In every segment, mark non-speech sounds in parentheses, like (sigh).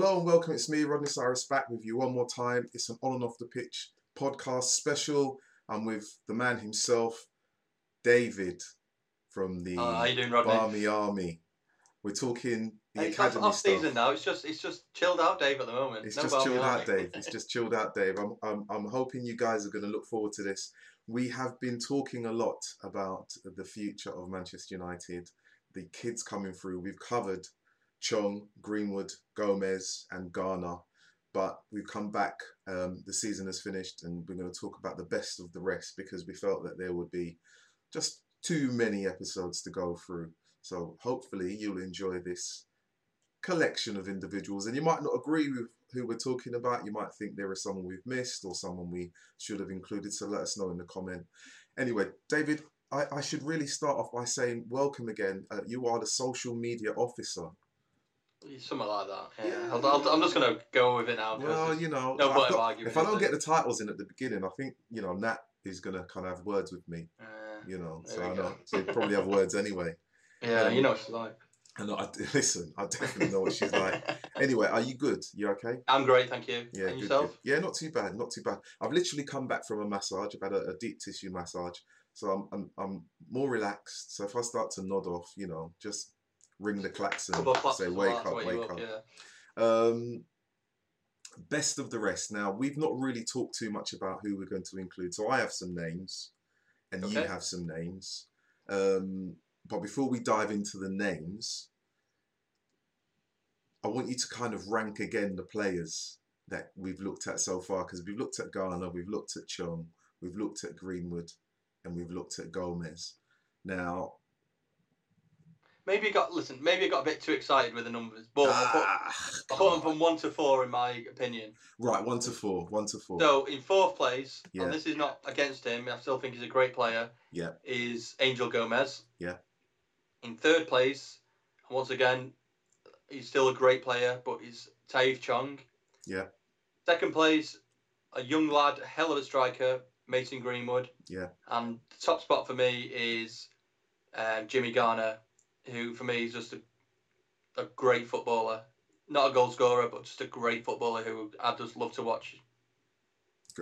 Hello and welcome. It's me, Rodney Cyrus, back with you one more time. It's an on and off the pitch podcast special. I'm with the man himself, David, from the Uh, how you doing, Rodney? Barmy Army. We're talking the It's off, academy off stuff. season now. It's just it's just chilled out, Dave, at the moment. It's No just chilled out, Dave. (laughs) It's just chilled out, Dave. I'm, I'm, I'm hoping you guys are going to look forward to this. We have been talking a lot about the future of Manchester United, the kids coming through. We've covered Chong, Greenwood, Gomes, and Garner, but we've come back. Um, the season has finished, and we're going to talk about the best of the rest because we felt that there would be just too many episodes to go through. So hopefully you'll enjoy this collection of individuals, and you might not agree with who we're talking about. You might think there is someone we've missed or someone we should have included. So let us know in the comment. Anyway, David, I, I should really start off by saying welcome again. Uh, you are the social media officer. Something like that. Yeah. Yeah. I'll, I'll, I'm just gonna go with it now. Well, you know, no point arguing, if I don't get the titles in at the beginning, I think you know Nat is gonna kind of have words with me. uh, You know, so I know so probably have words anyway. (laughs) yeah, um, you know what she's like. And I (laughs) listen, I definitely know what she's like. (laughs) Anyway, are you good? You okay? I'm great, thank you. Yeah, and good, yourself? good. Yeah, not too bad, not too bad. I've literally come back from a massage. I've had a, a deep tissue massage, so I'm, I'm I'm more relaxed. So if I start to nod off, you know, just ring the klaxon, say wake up, wake you up. Yeah. Um, best of the rest. Now we've not really talked too much about who we're going to include. So I have some names, and you have some names. Um, but before we dive into the names, I want you to kind of rank again the players that we've looked at so far because we've looked at Garner, we've looked at Chong, we've looked at Greenwood, and we've looked at Gomes. Now, Maybe you got listen. Maybe you got a bit too excited with the numbers, but I'll put, ah, I'll put them from one to four in my opinion. right, one to four, one to four. So in fourth place, Yeah. and this is not against him, I still think he's a great player. Yeah. Is Angel Gomes. Yeah. In third place, and once again, he's still a great player, but he's Tahith Chong. Yeah. Second place, a young lad, a hell of a striker, Mason Greenwood. Yeah. And the top spot for me is um, Jimmy Garner, who for me is just a, a great footballer. Not a goal scorer, but just a great footballer who I just love to watch.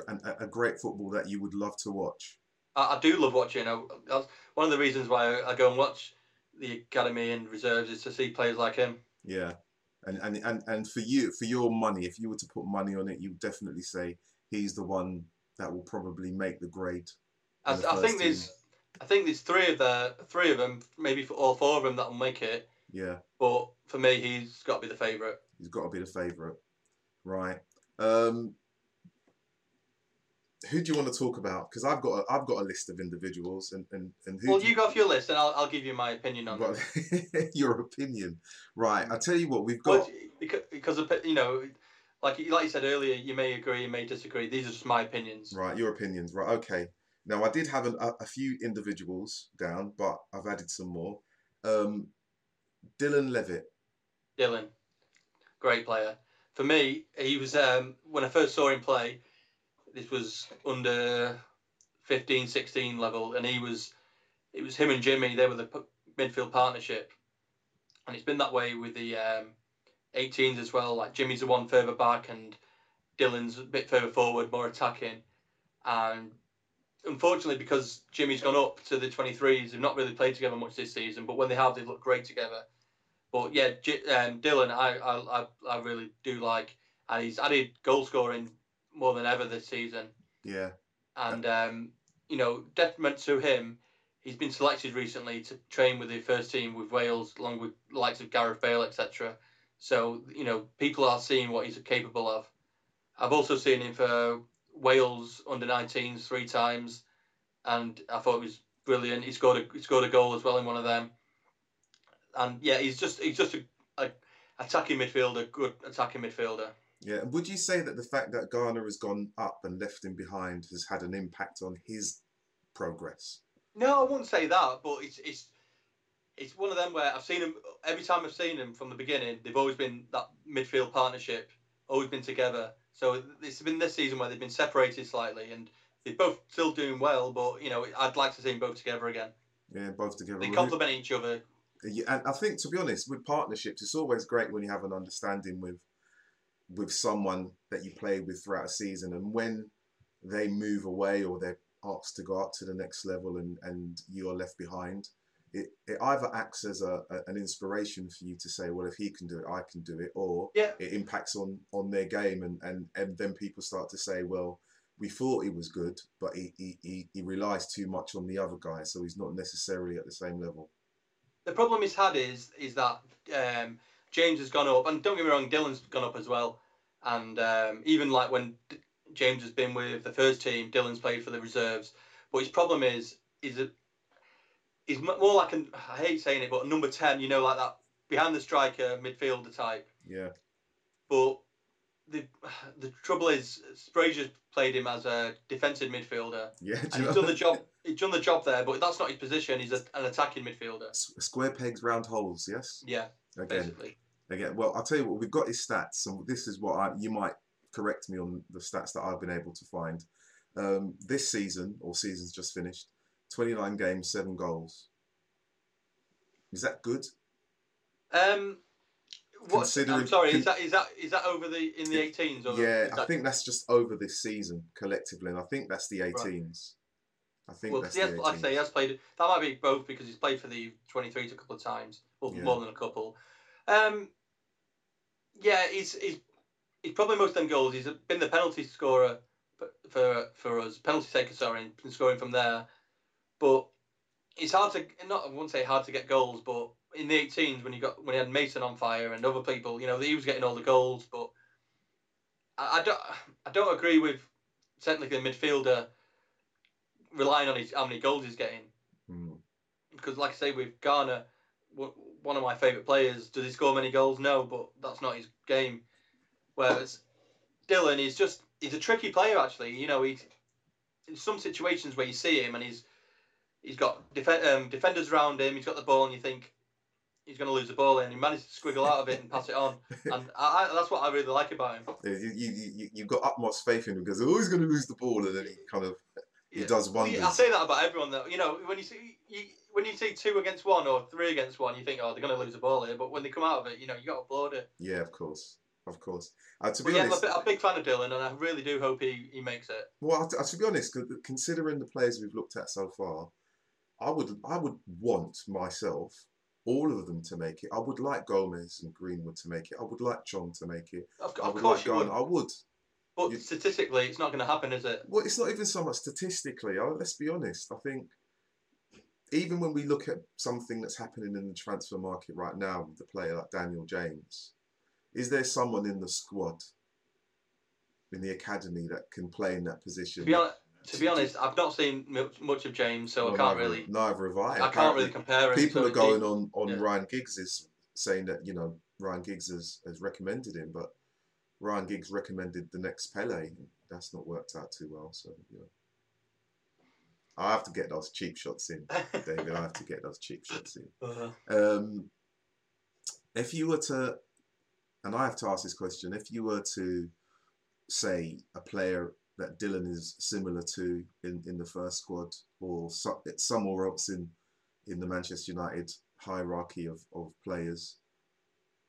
and a, a great football that you would love to watch. I, I do love watching. I, that's one of the reasons why I, go and watch the academy and reserves is to see players like him. Yeah, and and and and for you, for your money, if you were to put money on it, you would definitely say he's the one that will probably make the grade. I, the I think there's, team. I think there's three of the three of them, maybe for all four of them that'll make it. Yeah, But for me, he's got to be the favourite. he's got to be the favourite, right? Um, who do you want to talk about? Because I've got a, I've got a list of individuals, and and and who. Well, do you go off your list, and I'll, I'll give you my opinion on Well, it. (laughs) your opinion, right? I tell you what, we've got. But because, because of, you know, like like you said earlier, you may agree, you may disagree. These are just my opinions. Right, your opinions. Right, okay. Now, I did have a, a few individuals down, but I've added some more. Um, Dylan Levitt. Dylan, great player. For me, he was um, when I first saw him play. This was under 15, 16 level, and he was. It was him and Jimmy. They were the midfield partnership, and it's been that way with the um, 18s as well. Like Jimmy's the one further back, and Dylan's a bit further forward, more attacking. And unfortunately, because Jimmy's gone up to the 23s, they've not really played together much this season. But when they have, they look great together. But yeah, J- um, Dylan, I, I, I, really do like, and he's added goal scoring more than ever this season. Yeah, And um, you know, detriment to him, he's been selected recently to train with the first team with Wales, along with the likes of Gareth Bale, etc. So you know, people are seeing what he's capable of. I've also seen him for Wales under 19s three times, and I thought it was brilliant. He scored a he scored a goal as well in one of them. And yeah, he's just he's just a, a attacking midfielder, good attacking midfielder. yeah. And would you say that the fact that Garner has gone up and left him behind has had an impact on his progress? No, I wouldn't say that, but it's it's it's one of them where I've seen him every time I've seen him from the beginning. They've always been that midfield partnership, always been together. So it's been this season where they've been separated slightly, and they're both still doing well. But you know, I'd like to see them both together again. Yeah, both together. They complement each other. Yeah, and I think to be honest, with partnerships, it's always great when you have an understanding with with someone that you play with throughout a season, and when they move away or they're asked to go up to the next level and, and you are left behind, it, it either acts as a, a, an inspiration for you to say, well, if he can do it, I can do it, or Yeah. it impacts on, on their game, and, and, and then people start to say, well, we thought he was good, but he, he, he, he relies too much on the other guy, so he's not necessarily at the same level. The problem he's had is is that um, James has gone up, and don't get me wrong, Dylan's gone up as well. And um, even like when D- James has been with the first team, Dylan's played for the reserves. But his problem is is that he's more like an I hate saying it, but a number ten. You know, like that behind the striker midfielder type. Yeah, But the (sighs) the trouble is, Frazier's played him as a defensive midfielder, yeah. and he's done the job. He's done the job there, but that's not his position. He's a, an attacking midfielder. Square pegs, round holes. Yes. Yeah, Again, basically. again. Well, I'll tell you what. We've got his stats, and this is what I. You might correct me on the stats that I've been able to find. Um, this season or season's just finished. Twenty nine games, seven goals. Is that good? Um, what, Considering- I'm sorry. Is that is that is that over the in the 18s? Or Yeah, I think that's just over this season collectively, and I think that's the 18s. I think Well, that's he has, the 18s. like I say, he has played. That might be both because he's played for the 23s a couple of times, well, Yeah. more than a couple. Um, yeah, he's he's he's probably most of them goals. He's been the penalty scorer for for, us, penalty taker, sorry, and been scoring from there. But it's hard to not I wouldn't say hard to get goals, but in the 18s when you got when he had Mason on fire and other people, you know, he was getting all the goals. But I, I don't I don't agree with technically a midfielder relying on his how many goals he's getting Hmm. because, like I say, with Garner, one of my favourite players, does he score many goals? No, but that's not his game. Whereas Dylan is just he's a tricky player actually. You know, he's in some situations where you see him and he's he's got def- um, defenders around him. He's got the ball, and you think he's going to lose the ball, and he managed to squiggle out of it and pass it on. (laughs) And I, I, that's what I really like about him. You, you, you, you've got utmost faith in him because oh, he's going to lose the ball, and then he kind of he Yeah. does Well, wonders. I say that about everyone though. You know, when you see you, when you see two against one or three against one, you think, oh, they're going to lose the ball here. But when they come out of it, you know, you got to applaud it. Yeah, of course, of course. Uh, to be yeah, I'm a, honest, I'm a big fan of Dylan, and I really do hope he, he makes it. well, to, to be honest, considering the players we've looked at so far, I would I would want myself all of them to make it. I would like Gomes and Greenwood to make it. I would like Chong to make it. Of, I would course like you would, I would. but you- statistically, it's not going to happen, is it? Well, it's not even so much statistically. I, let's be honest. I think even when we look at something that's happening in the transfer market right now with a player like Daniel James, is there someone in the squad, in the academy, that can play in that position? To be, hon- to be honest, I've not seen much, of James, so Well, I can't neither, really. Neither have I. I can't really compare him. People are going on on yeah. Ryan Giggs is saying that you know Ryan Giggs has, has recommended him, but Ryan Giggs recommended the next Pele. That's not worked out too well. So you know, I have to get those cheap shots in, (laughs) David. I have to get those cheap shots in. Uh, Um, if you were to, and I have to ask this question, if you were to say a player that Dylan is similar to in, in the first squad or so, somewhere else in, in the Manchester United hierarchy of, of players,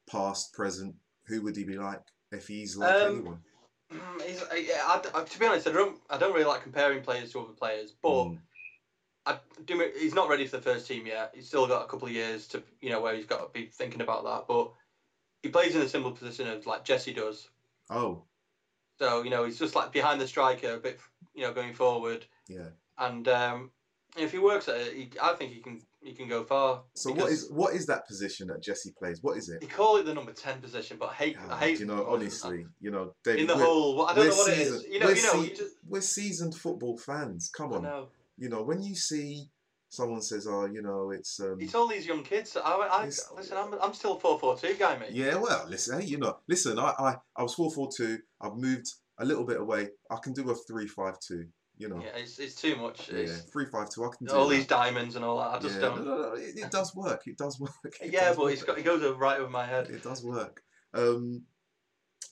past, present, who would he be like if he's like Um, anyone? (clears throat) he's, uh, yeah, I, I- to be honest, I don't. I don't really like comparing players to other players, but. Mm, I do. He's not ready for the first team yet. He's still got a couple of years to, you know, where he's got to be thinking about that. But he plays in a similar position as like Jesse does. oh, So you know, he's just like behind the striker, a bit, you know, going forward. yeah. And um, if he works at it, he, I think he can. He can go far. So what is what is that position that Jesse plays? What is it? They call it the number ten position, but I hate. I Ah, hate. you know, honestly, you know, David, in the Well, I don't know what it is. You know. we're You know. sea- You just. we're seasoned football fans. Come I on, know. you know when you see someone says, "Oh, you know, it's um, It's all these young kids. I, I listen. I'm, I'm still four four two guy, mate. yeah." Well, listen, hey, you know, listen, I I, I was four four two. I've moved a little bit away. I can do a three five two. You know, Yeah, it's, it's too much. yeah, It's, three five two. I can do all that. these diamonds and all that. I just yeah, don't. no, no, no, it, it does work. It does (laughs) work. It Yeah, does but it's work. got it goes right over my head. It does work. Um,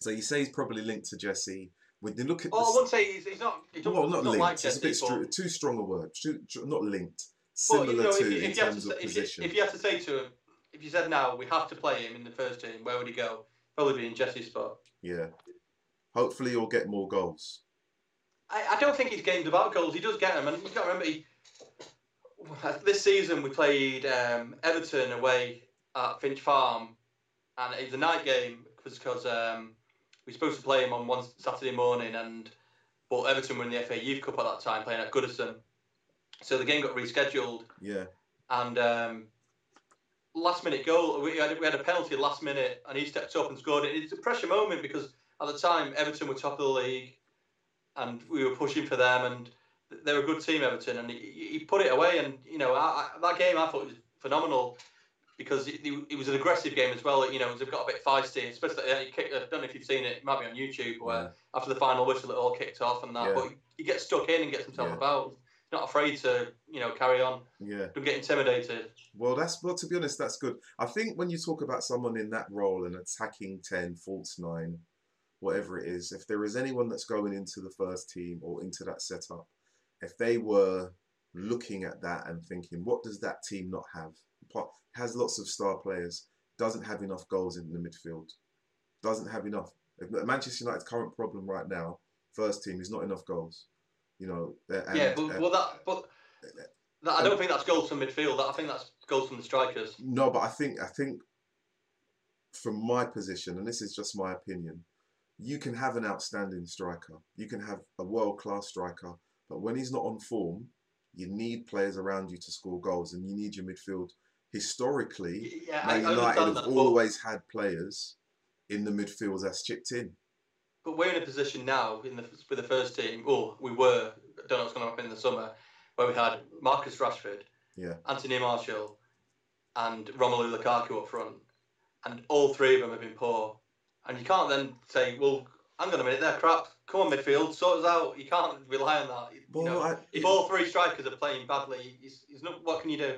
so you say he's probably linked to Jesse. When you look at Oh, I the, wouldn't say he's, he's not. Not, well, not linked. like it's a bit but, too strong a word. Too, not linked. But, you know, to if, you- in if terms to, of if position. you, if you have to say to him, if you said now we have to play him in the first team, where would he go? Probably be in Jesse's spot. Yeah. Hopefully, he'll get more goals. I, I don't think his game's about goals. He does get them, and you've got to remember, he, this season we played um, Everton away at Finch Farm, and it was a night game because um, we were supposed to play him on one Saturday morning, and but Everton were in the FA Youth Cup at that time playing at Goodison, so the game got rescheduled. Yeah. And um, last minute goal, we had, we had a penalty last minute, and he stepped up and scored it. It's a pressure moment because at the time Everton were top of the league, and we were pushing for them, and they're a good team, Everton, and he, he put it away. And you know, I, I, that game I thought was phenomenal because it, it, was an aggressive game as well. You know, it got a bit feisty, especially. Uh, kicked, I don't know if you've seen it. It might be on YouTube where yeah. after the final whistle, it all kicked off and that. Yeah. But he gets stuck in and gets himself yeah. about. Not afraid to, you know, carry on. Yeah. Don't get intimidated. Well, that's well. To be honest, that's good. I think when you talk about someone in that role, an attacking ten, false nine, whatever it is, if there is anyone that's going into the first team or into that setup, if they were looking at that and thinking, what does that team not have? Has lots of star players, doesn't have enough goals in the midfield, doesn't have enough. Manchester United's current problem right now, first team, is not enough goals. You know. Yeah, but, well, that but. That, I don't think that's goals from midfield. I think that's goals from the strikers. No, but I think I think from my position, and this is just my opinion, you can have an outstanding striker. You can have a world class striker, but when he's not on form, you need players around you to score goals, and you need your midfield. Historically, yeah, Man United have always had players in the midfield that's chipped in. But we're in a position now in the with the first team, or we were. I don't know what's going to happen in the summer, where we had Marcus Rashford, yeah, Anthony Martial, and Romelu Lukaku up front, and all three of them have been poor. And you can't then say, well, hang on a minute, they're crap. Come on, midfield, sort us out. You can't rely on that. Well, you know, I, if all three strikers are playing badly, it's, it's not, what can you do?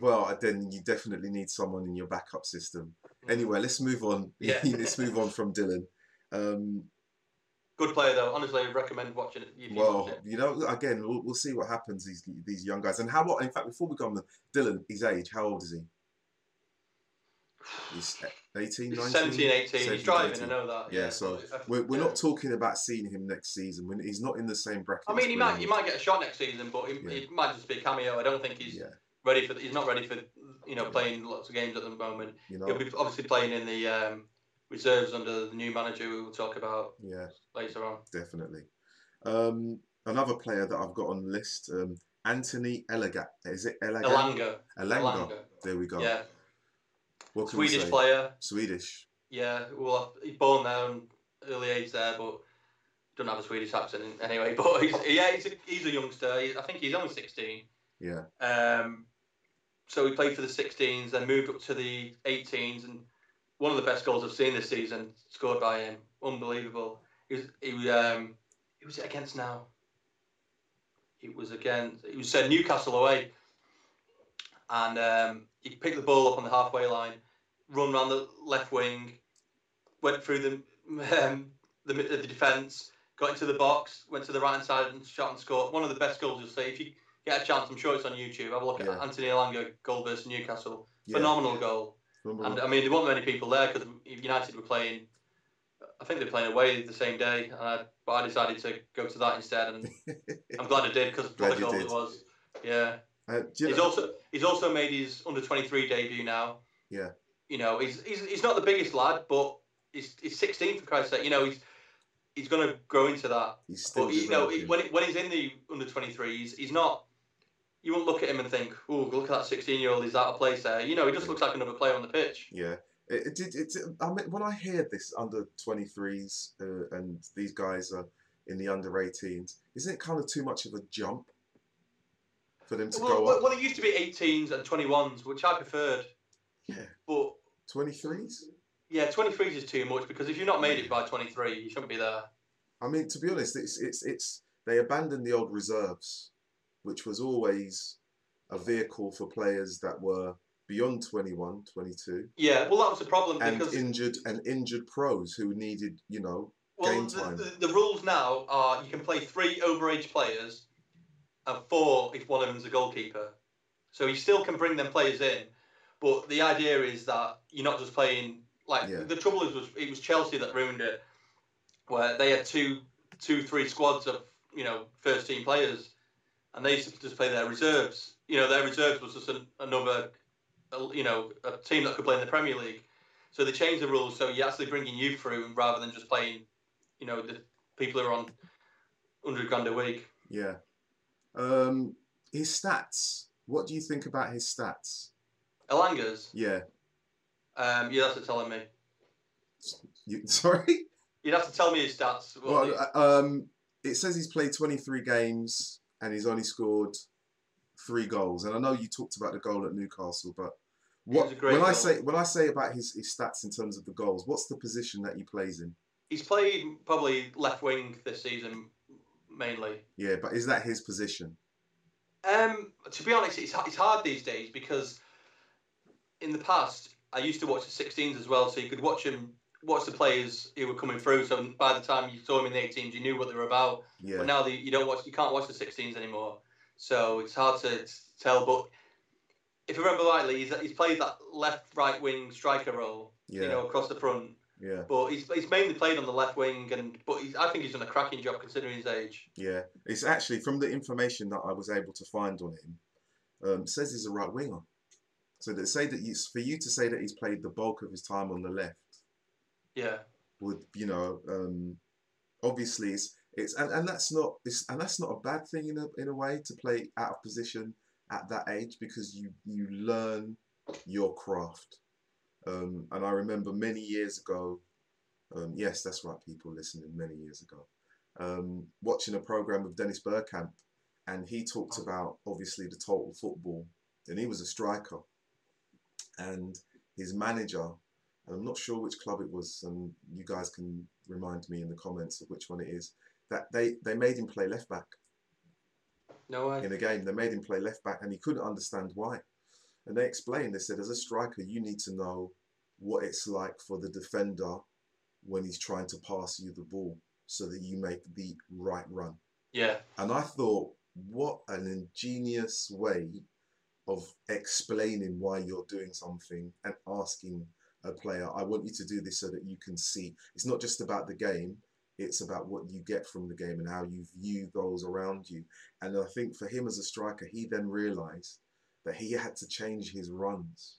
Well, then you definitely need someone in your backup system. Mm. Anyway, let's move on. Yeah. (laughs) let's move on from Dylan. Um, Good player though. Honestly, I recommend watching it. You well, it. you know, again, we'll, we'll see what happens. These these young guys and how what? In fact, before we go on, Dylan, his age. How old is he? He's (sighs) 18, 19? 17, 18. 17, he's driving, 18. I know that. Yeah, yeah so we're, we're yeah. not talking about seeing him next season. When he's not in the same bracket. I mean, he might he might get a shot next season, but he, yeah. might just be a cameo. I don't think he's ready for. He's not ready for you know playing lots of games at the moment. You know, he'll be obviously playing in the um, reserves under the new manager we will talk about. Yeah, later on. Definitely. Um, another player that I've got on the list, um, Anthony Elaga. Is it Elaga? Elanga. Elanga. Elanga. There we go. Yeah. What Swedish player. Swedish. Yeah, well, he's born there, early age there, but don't have a Swedish accent anyway. (laughs) But he's, yeah, he's a, he's a youngster. I think he's only sixteen. Yeah. Um, so he played for the 16s, then moved up to the 18s, and one of the best goals I've seen this season scored by him. Unbelievable. He was he um, he was against now. It was against it was said Newcastle away, and um, he picked the ball up on the halfway line, run around the left wing, went through the um, the, the defence, got into the box, went to the right hand side and shot and scored. One of the best goals you'll see. If you get a chance, I'm sure it's on YouTube. Have a look yeah. at Anthony Elanga goal versus Newcastle. Yeah. Phenomenal goal. And I mean, there weren't many people there because United were playing. I think they're playing away the same day, I, but I decided to go to that instead, and (laughs) I'm glad I did because what a goal it was. Yeah. Uh, he's know? also he's also made his under twenty three debut now. Yeah. You know, he's, he's he's not the biggest lad, but he's he's sixteen for Christ's sake. You know, he's he's going to grow into that. He's still but, you know, when when he's in the under twenty three, he's, he's not. You won't look at him and think, "Oh, look at that sixteen-year-old. He's out of place there." You know, he just looks like another player on the pitch. Yeah, it, it, it, I mean, when I hear this under 23s uh, and these guys are in the under 18s, isn't it kind of too much of a jump for them to well, go well, up. Well, it used to be 18s and 21s, which I preferred. Yeah. But 23s. Yeah, 23s is too much because if you've not made it by 23, you shouldn't be there. I mean, to be honest, it's it's it's they abandoned the old reserves, which was always a vehicle for players that were beyond 21, 22. Yeah, well, that was the problem and because injured and injured pros who needed, you know, well, game time. The, the, the rules now are you can play three overage players and four if one of them's a goalkeeper. So you still can bring them players in, but the idea is that you're not just playing Like Yeah. the trouble is, was it was Chelsea that ruined it, where they had two, two, three squads of you know first team players, and they used to just play their reserves. You know, their reserves was just an, another, you know, a team that could play in the Premier League. So they changed the rules, so you're actually bringing you through rather than just playing, you know, the people who are on hundred grand a week. Yeah. Um, his stats. What do you think about his stats? Elanga's, Yeah. um, you'd have to tell me. You, (laughs) sorry. You'd have to tell me his stats. Well, Well, uh, um, it says he's played 23 games and he's only scored three goals. And I know you talked about the goal at Newcastle, but what was a great when I say when I say about his, his stats in terms of the goals, what's the position that he plays in? he's played probably left wing this season mainly. Yeah, but is that his position? Um, to be honest, it's, it's hard these days because in the past I used to watch the 16s as well, so you could watch him, watch the players who were coming through. So by the time you saw him in the 18s, you knew what they were about. Yeah. But now the, you don't watch, you can't watch the 16s anymore, so it's hard to tell. But if I remember rightly, he's, he's played that left right wing striker role, yeah. you know, across the front. yeah. But he's, he's mainly played on the left wing, and but he's, I think he's done a cracking job considering his age. Yeah, it's actually from the information that I was able to find on him. Um, says he's a right winger. So they say that you, for you to say that he's played the bulk of his time on the left Yeah, would, you know, um, obviously it's, it's and, and that's not it's, and that's not a bad thing in a in a way to play out of position at that age because you you learn your craft. Um, and I remember many years ago, um, yes, that's right, people listening many years ago, um, watching a program with Dennis Bergkamp, and he talked about obviously the total football, and he was a striker, and his manager, and I'm not sure which club it was, and you guys can remind me in the comments of which one it is, that they they made him play left back no way. in a game. They made him play left back, and he couldn't understand why. And they explained. They said, as a striker, you need to know what it's like for the defender when he's trying to pass you the ball, so that you make the right run. Yeah, And I thought, what an ingenious way of explaining why you're doing something and asking a player, I want you to do this so that you can see. It's not just about the game, it's about what you get from the game and how you view those around you. And I think for him as a striker, he then realised that he had to change his runs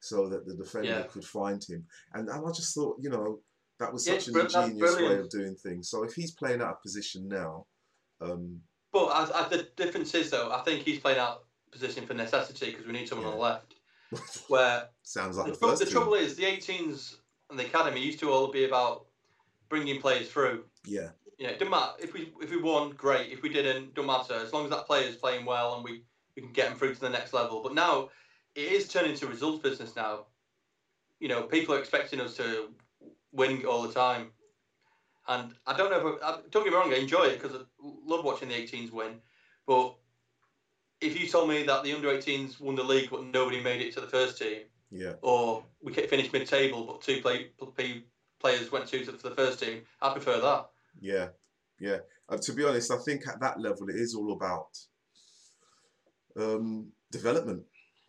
so that the defender Yeah. could find him. And, and I just thought, you know, that was Yeah, such an ingenious way of doing things. So if he's playing out of position now, um, but I, I, the difference is though, I think he's playing out position for necessity because we need someone on the left. (laughs) Where sounds like the, the first the trouble is, the 18s and the academy used to all be about bringing players through. Yeah, You know, it doesn't matter if we if we won, great. If we didn't, don't matter. As long as that player is playing well and we, we can get them through to the next level. But now it is turning to results business now. You know, people are expecting us to win all the time, and I don't know. If I, I- don't get me wrong, I enjoy it because I love watching the 18s win. But if you told me that the under 18s won the league but nobody made it to the first team, yeah, or we finished mid-table but two play, play, players went to the first team, I'd prefer that. yeah, yeah. Uh, to be honest, I think at that level it is all about um, development.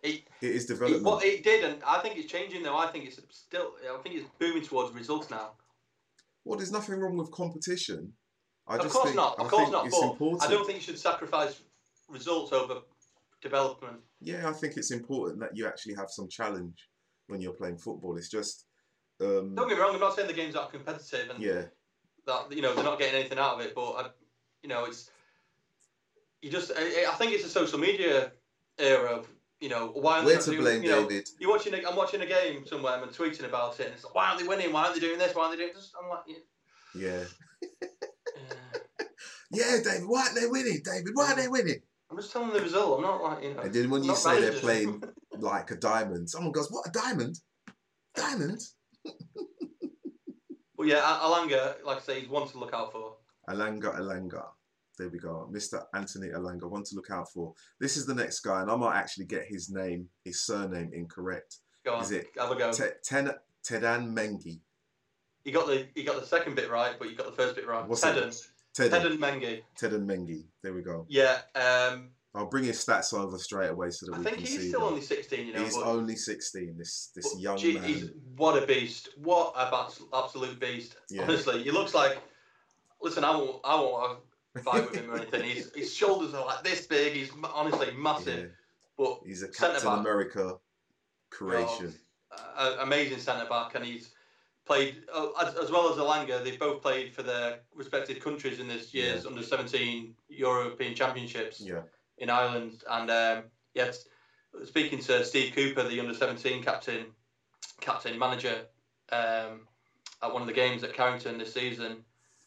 It- it is It, development. what it did, and I think it's changing though. I think it's still, I think it's moving towards results now. well, there's nothing wrong with competition. I of just course think, not, I of course not. it's important. I don't think you should sacrifice results over development. Yeah, I think it's important that you actually have some challenge when you're playing football. It's just, um, Don't get me wrong. I'm not saying the games aren't competitive and yeah, that you know they're not getting anything out of it, but I, you know, it's you just. I, I think it's a social media era of you know why aren't they where not to blame you know, David? You're watching. A, I'm watching a game somewhere. and I'm tweeting about it, and it's like, why aren't they winning? Why aren't they doing this? Why aren't they doing this? I'm like, yeah. Yeah, (laughs) yeah. (laughs) yeah, David. Why aren't they winning, David? Why aren't they winning? I'm just telling the result. I'm not like you know. And then when you say they're playing (laughs) like a diamond, someone goes, "What a diamond? Diamond?" Well, yeah, Elanga, like I say, he's one to look out for. Alanga Alanga. There we go. Mr. Anthony Elanga, one to look out for. This is the next guy, and I might actually get his name, his surname incorrect. Go on, Is it have a go. Te- Ten- Tedan Mengi. you got the you got the second bit right, but you got the first bit wrong. What's Teden, it? Teden. and Mengi. Teden Mengi. There we go. Yeah, um, I'll bring his stats over straight away so that we can. I we think can he's see. still them. only 16, you know. he's only 16. This this but young gee, man. he's what a beast. What a abs- absolute beast. Yeah. Honestly, he looks like. Listen, I won't, I won't fight with him or anything. His, (laughs) his shoulders are like this big. He's honestly massive. Yeah, But he's a Captain. America creation. uh, amazing centre back, and he's played uh, as, as well as Elanga. They've both played for their respective countries in this year's under seventeen European Championships Yeah, in Ireland. And um, yes, speaking to Steve Cooper, the under seventeen captain, captain manager, um, at one of the games at Carrington this season,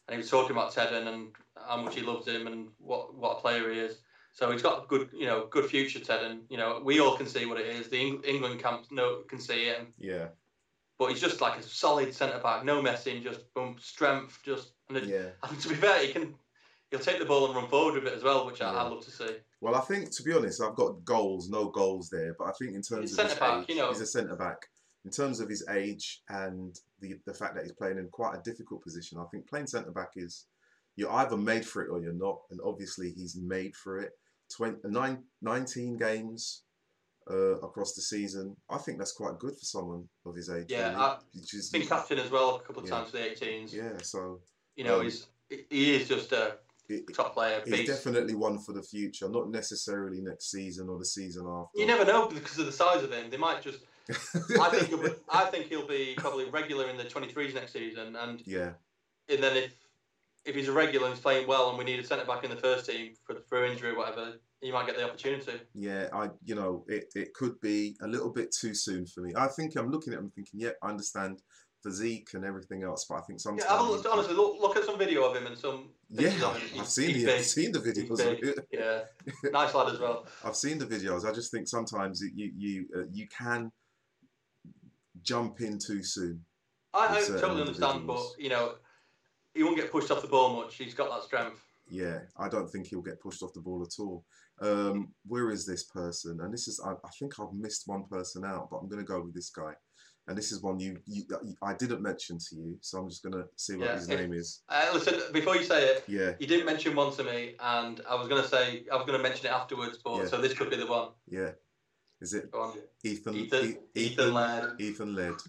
and he was talking about Teden and how much he loves him and what what a player he is. So he's got a good, you know, good future, Teden. You know, we all can see what it is. The Eng- England camp no can see it, and yeah, but he's just like a solid centre back, no messing, just boom, strength, just. And, yeah. (laughs) and to be fair, he can, he'll take the ball and run forward with it as well, which I, Yeah. I love to see. Well, I think to be honest, I've got goals, no goals there, but I think in terms He's of his centre-back, age, you know. he's a centre back. In terms of his age and the the fact that he's playing in quite a difficult position, I think playing centre back is you're either made for it or you're not, and obviously he's made for it. 20, nine, 19 games uh, across the season. I think that's quite good for someone of his age. Yeah, really. I- is- Been captain as well a couple of Yeah. times for the 18s. yeah, so You know, Um, he's he is just a it, top player. he's Beast. definitely one for the future, not necessarily next season or the season after. You never know because of the size of him. They might just. I think. He'll be, (laughs) I think he'll be probably regular in the 23s next season, and yeah, and then if if he's a regular and he's playing well, and we need a centre back in the first team for for injury or whatever, he might get the opportunity. Yeah, I you know it, it could be a little bit too soon for me. I think I'm looking at him thinking, yeah, I understand physique and everything else, but I think sometimes Yeah, I have a look, honestly, look, look at some video of him and some. yeah. I've seen he's the big. I've seen the videos. big. Of it. Yeah, (laughs) nice lad as well. I've seen the videos. I just think sometimes you you uh, you can jump in too soon. I, I totally understand, but you know, he won't get pushed off the ball much. He's got that strength. Yeah, I don't think he'll get pushed off the ball at all. Um, where is this person? And this is I, I think I've missed one person out, but I'm going to go with this guy. And this is one you, you I didn't mention to you, so I'm just going to see what Yeah, his name is. (laughs) Uh, listen, before you say it, Yeah, you didn't mention one to me, and I was going to say I was going to mention it afterwards, but Yeah. so this could be the one. yeah. Is it on. Ethan? Ethan, E- Ethan Laird. Ethan Laird.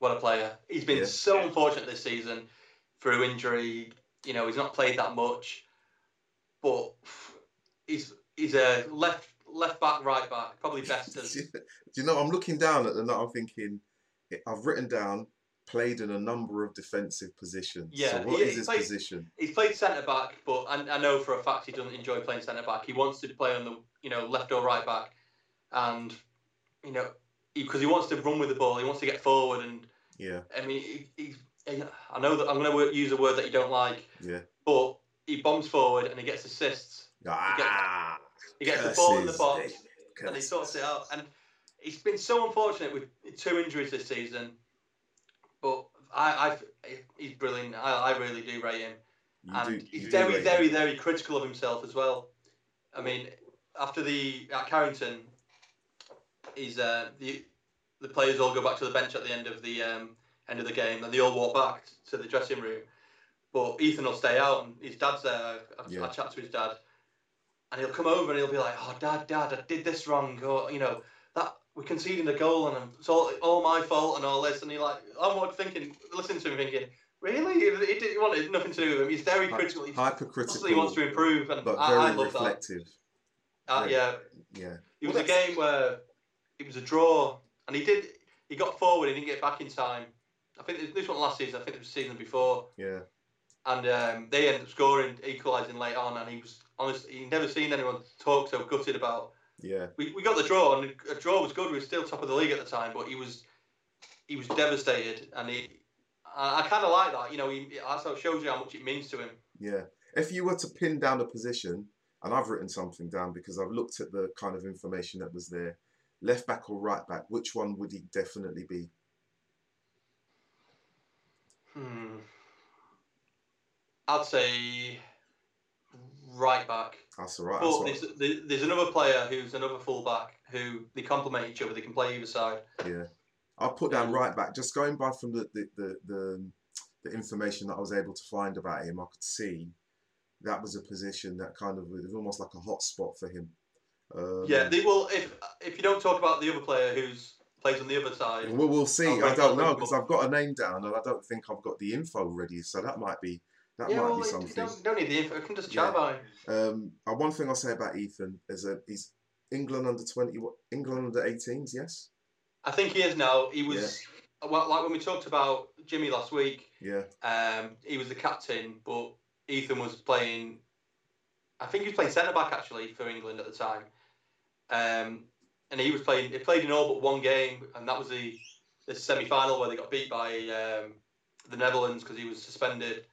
What a player. He's been Yeah. so unfortunate this season through injury. You know, he's not played that much, but he's he's a left left back, right back, probably best (laughs) as Do you know? I'm looking down at the. I'm thinking, I've written down played in a number of defensive positions. Yeah, So what he- is he his played- position? he's played centre back, but I, I know for a fact he doesn't enjoy playing centre back. He wants to play on the you know left or right back, and you know because he, wants to run with the ball. He wants to get forward, and Yeah, I mean he, he's. I know that I'm going to use a word that you don't like, yeah. but he bombs forward and he gets assists. Ah, He gets the ball in the box David, and he sorts it out. And he's been so unfortunate with two injuries this season, but I, I've, he's brilliant. I, I really do rate him. You and do- he's very, very, him. very critical of himself as well. I mean, after the at Carrington, he's uh, the the players all go back to the bench at the end of the um, end of the game, and they all walk back to the dressing room. But Ethan will stay out, and his dad's there. I, I, Yeah. I chat to his dad, and he'll come over and he'll be like, "Oh, dad, dad, I did this wrong," or you know that we're conceding a goal and it's all, all my fault and all this. And he like, I'm thinking, listening to him thinking, really? It, it, it wanted nothing to do with him. He's very critical. He's Hypercritical, constantly wants to improve, and but I, very I love reflective. that. Uh, yeah, Yeah, it was Well, a game where it was a draw, and he did. He got forward. He didn't get back in time. I think this- wasn't last season. I think it was the season before, yeah, and um, they ended up scoring, equalising late on. And he was honest. He never seen anyone talk so gutted about yeah. we, we got the draw, and a draw was good. We were still top of the league at the time, but he was he was devastated, and he I, I kind of like that. You know, he also shows you how much it means to him. Yeah. If you were to pin down a position, and I've written something down because I've looked at the kind of information that was there, left back or right back, which one would he definitely be? Hmm. I'd say right back. That's all right. But That's there's, there- there's another player who's another full back who they complement each other. They can play either side. yeah. I'll put down right back. Just going by from the, the, the, the, the information that I was able to find about him, I could see that was a position that kind of was almost like a hot spot for him. Um, yeah, they will. If if you don't talk about the other player who's plays on the other side, Well, we'll see. I don't know because I've got a name down and I don't think I've got the info ready. So that might be that yeah, might well, be something. don't, don't need the info. I can just Yeah. chat about him. Um, uh, one thing I'll say about Ethan is that he's England under twenty, what England under 18s. Yes. I think he is now. He was yeah. well, like when we talked about Jimmy last week. Yeah. Um, he was the captain, but Ethan was playing. I think he was playing centre back actually for England at the time. Um, and he was playing. He played in all but one game, and that was the the semi final where they got beat by um, the Netherlands because he was suspended.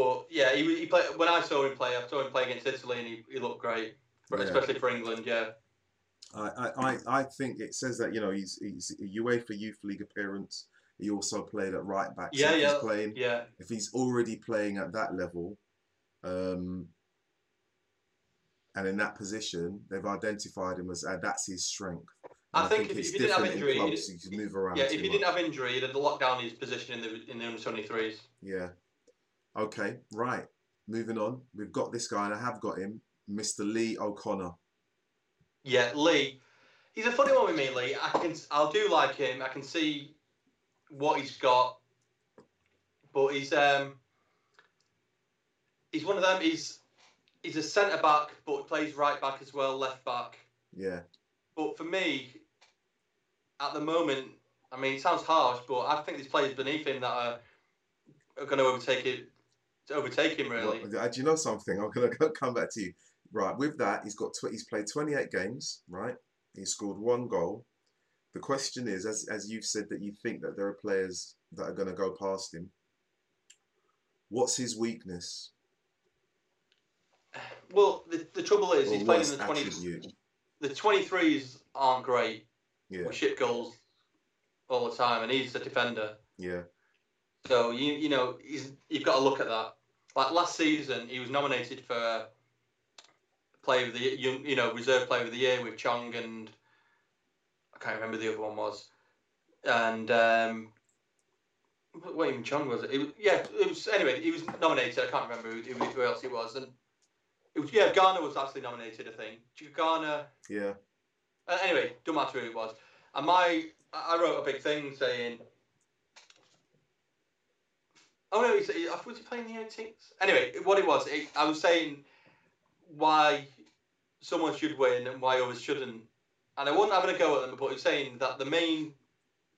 But yeah, he, he played. When I saw him play, I saw him play against Italy, and he, he looked great, Yeah. especially for England. Yeah, I, I, I I think it says that you know he's he's a UEFA Youth League appearance. He also played at right back. So Yeah, if yeah. He's playing. yeah. If he's already playing at that level, um, and in that position, they've identified him as uh, that's his strength. I And think if- if he didn't have injury, in he'd- clubs, you move around. Yeah, if he much. didn't have injury, he'd have locked down his position in the in the under twenty threes. Yeah. Okay, right. Moving on. We've got this guy, and I have got him, Mr. Lee O'Connor. Yeah, Lee. He's a funny one with me, Lee. I can, I'll do like him. I can see what he's got, but he's um, he's one of them. He's he's a centre back, but plays right back as well, left back. Yeah. But for me, at the moment, I mean, it sounds harsh, but I think there's players beneath him that are, are going to overtake it, overtake him really. Well, do you know something? I'm gonna (laughs) come back to you. Right. With that, he's got tw- he's played 28 games. Right. He's scored one goal. The question is, as as you've said, that you think that there are players that are going to go past him. What's his weakness (sighs) Well, the, the trouble is, he's playing in the 20s. the 23s aren't great. Yeah. We ship goals all the time, and he's a defender. Yeah. So you you know he's you've got to look at that. Like last season, he was nominated for player of the Year- you, know reserve player of the year with Chong and I can't remember the other one was, and um, what even Chong was it? it was, yeah, it was anyway. He was nominated. I can't remember who, who, else it was, and it was yeah. Garner was actually nominated. I think Garner. Yeah. Uh, anyway, don't matter who it was. And my, I wrote a big thing saying, oh no, he's, he, was he playing the 18th? Anyway, what it was, it, I was saying why someone should win and why others shouldn't. And I wasn't having a go at them, but I was saying that the main,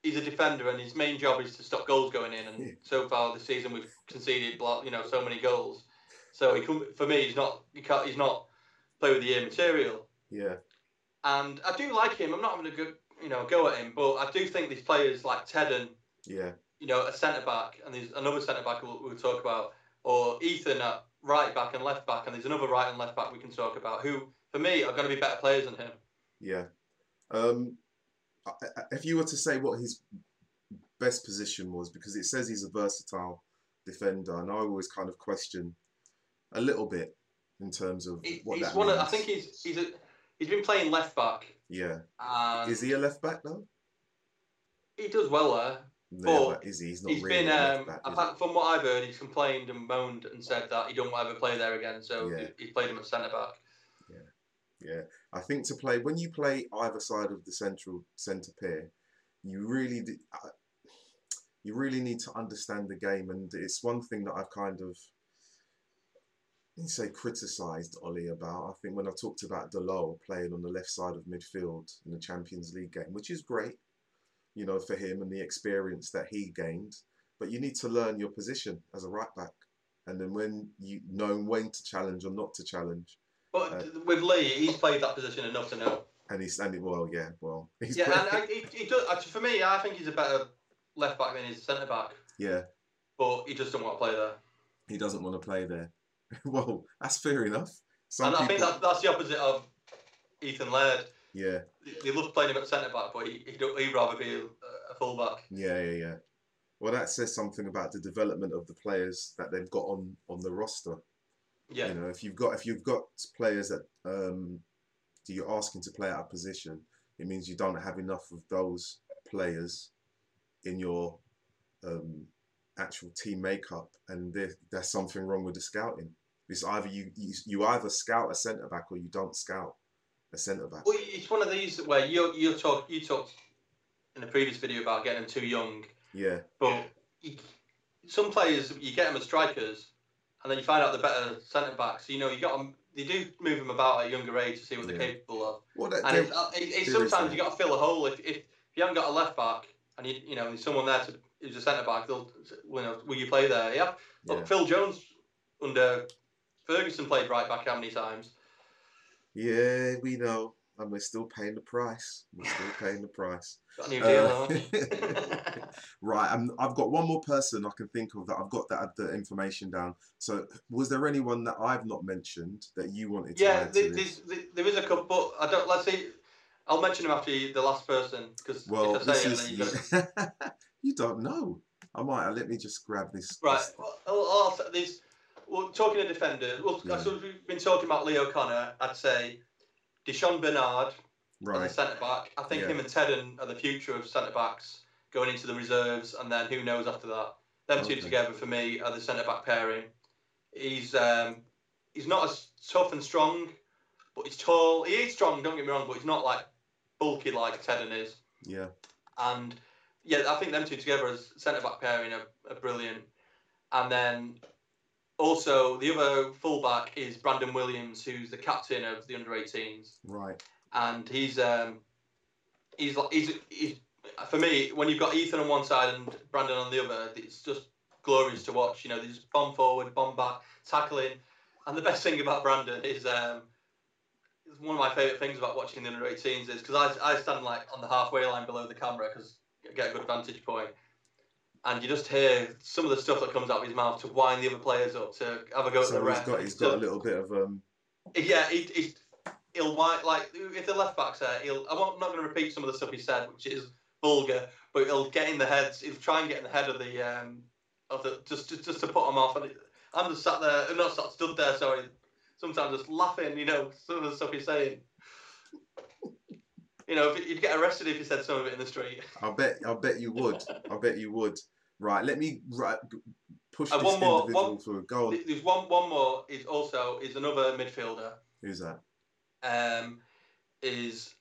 he's a defender and his main job is to stop goals going in. And Yeah. so far this season we've conceded, you know, so many goals. So he can, for me, he's not, he can't, he's not play with the year material Yeah. and I do like him. I'm not having a good, you know, go at him, but I do think these players like Teden, Yeah. You know, a centre back, and there's another centre back we'll, we'll talk about, or Ethan at right back and left back, and there's another right and left back we can talk about, who for me are going to be better players than him. Yeah. Um, if you were to say what his best position was, because it says he's a versatile defender, and I always kind of question a little bit in terms of He, what he's that one. Of, I think he's he's a, he's been playing left back. Yeah. Is he a left back though? He does well there. But but is he? He's not He's really been, um, back. in is he? fact, from what I've heard, he's complained and moaned and said that he don't want to ever play there again. So Yeah. he, he's played him at centre back. Yeah, yeah. I think to play when you play either side of the central centre pair, you really do, uh, you really need to understand the game, and it's one thing that I've kind of you say criticised Ole about. I think when I talked about Dalot playing on the left side of midfield in the Champions League game, which is great, you know, for him and the experience that he gained. But you need to learn your position as a right back, and then when you know when to challenge or not to challenge. But Uh, with Lee, he's played that position enough to know. And he's standing well, yeah, well, (laughs) he's yeah, and I, he, he does. For me, I think he's a better left back than he's centre back. yeah, But he just doesn't want to play there. he doesn't want to play there. (laughs) well, that's fair enough. Some and I people, think that, that's the opposite of Ethan Laird. Yeah, He loves playing him at centre back, but he, he he'd rather be a, a full back. yeah, yeah, yeah. Well, that says something about the development of the players that they've got on on the roster. Yeah. You know, if you've got if you've got players that um, you're asking to play out of position, it means you don't have enough of those players in your um, actual team makeup, and there, there's something wrong with the scouting It's either you you, you either scout a centre back or you don't scout a centre back. Well, it's one of these where you you talk you talked in a previous video about getting them too young, Yeah, but you, some players you get them as strikers, and then you find out they're better centre backs. You know, you got them. They do move them about at a younger age to see what they're Yeah. capable of. well, that, And it's, uh, it, it's sometimes you got to fill a hole if, if if you haven't got a left back and you you know there's someone there to who's a centre back. They'll you know will you play there? Yeah. Look, yeah. Phil Jones under Ferguson played right back how many times? Yeah, we know, and we're still paying the price. We're still (laughs) paying the price. Got a new deal, Uh. (laughs) Right, I've got one more person I can think of that I've got that the information down. So, was there anyone that I've not mentioned that you wanted to Yeah, to there's, there- is a couple, but I don't. Let's see. I'll mention them after you, the last person because Well, if I say this it, then you (laughs) you don't know. I might let me just grab this. right. this- Well, I'll, I'll, these. Well, talking to defenders, well, Yeah. so we've been talking about Lee O'Connor. I'd say Di'Shon Bernard as right. a centre back. I think Yeah. him and Teden are the future of centre backs going into the reserves, and then who knows after that. Them two together for me are the centre back pairing. He's um, he's not as tough and strong, but he's tall. He is strong. Don't get me wrong, but he's not like bulky like Teden is. Yeah. And yeah, I think them two together as centre back pairing are, are brilliant. And then also the other fullback is Brandon Williams, who's the captain of the under 18s Right. and he's um he's like he's, he's for me when you've got Ethan on one side and Brandon on the other, it's just glorious to watch. You know, they just bomb forward, bomb back, tackling, and the best thing about Brandon is um. it's One of my favourite things about watching the under 18s is because I, I stand like on the halfway line below the camera because I get a good vantage point, and you just hear some of the stuff that comes out of his mouth to wind the other players up to have a go at So the he's ref. got he's got a little bit of um. yeah, he, he, he'll wind, like if the left back's there, he'll. I'm not going to repeat some of the stuff he said, which is vulgar, but he'll get in the heads. He'll try and get in the head of the um of the just just, just to put him off. And I'm just sat there, I'm not sat stood there. Sorry, sometimes just laughing. You know, some of the stuff he's saying. You know, if, you'd get arrested if you said some of it in the street. I bet I bet you would. I bet you would. Right. Let me right, push Uh, this one more, individual one- through. Go on. There's one one more is also is another midfielder. Who's that? Um, is